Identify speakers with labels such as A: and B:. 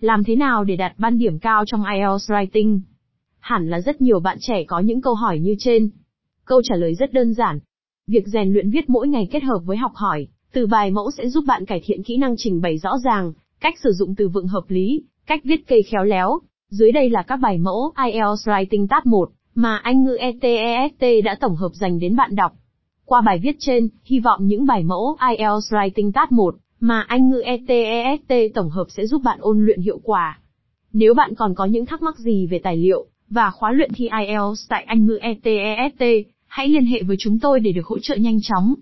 A: Làm thế nào để đạt ban điểm cao trong IELTS Writing? Hẳn là rất nhiều bạn trẻ có những câu hỏi như trên. Câu trả lời rất đơn giản. Việc rèn luyện viết mỗi ngày kết hợp với học hỏi, từ bài mẫu sẽ giúp bạn cải thiện kỹ năng trình bày rõ ràng, cách sử dụng từ vựng hợp lý, cách viết cây khéo léo. Dưới đây là các bài mẫu IELTS Writing Tab 1 mà Anh ngữ ETEST đã tổng hợp dành đến bạn đọc. Qua bài viết trên, hy vọng những bài mẫu IELTS Writing Tab 1 mà Anh ngữ ETEST tổng hợp sẽ giúp bạn ôn luyện hiệu quả. Nếu bạn còn có những thắc mắc gì về tài liệu và khóa luyện thi IELTS tại Anh ngữ ETEST, hãy liên hệ với chúng tôi để được hỗ trợ nhanh chóng.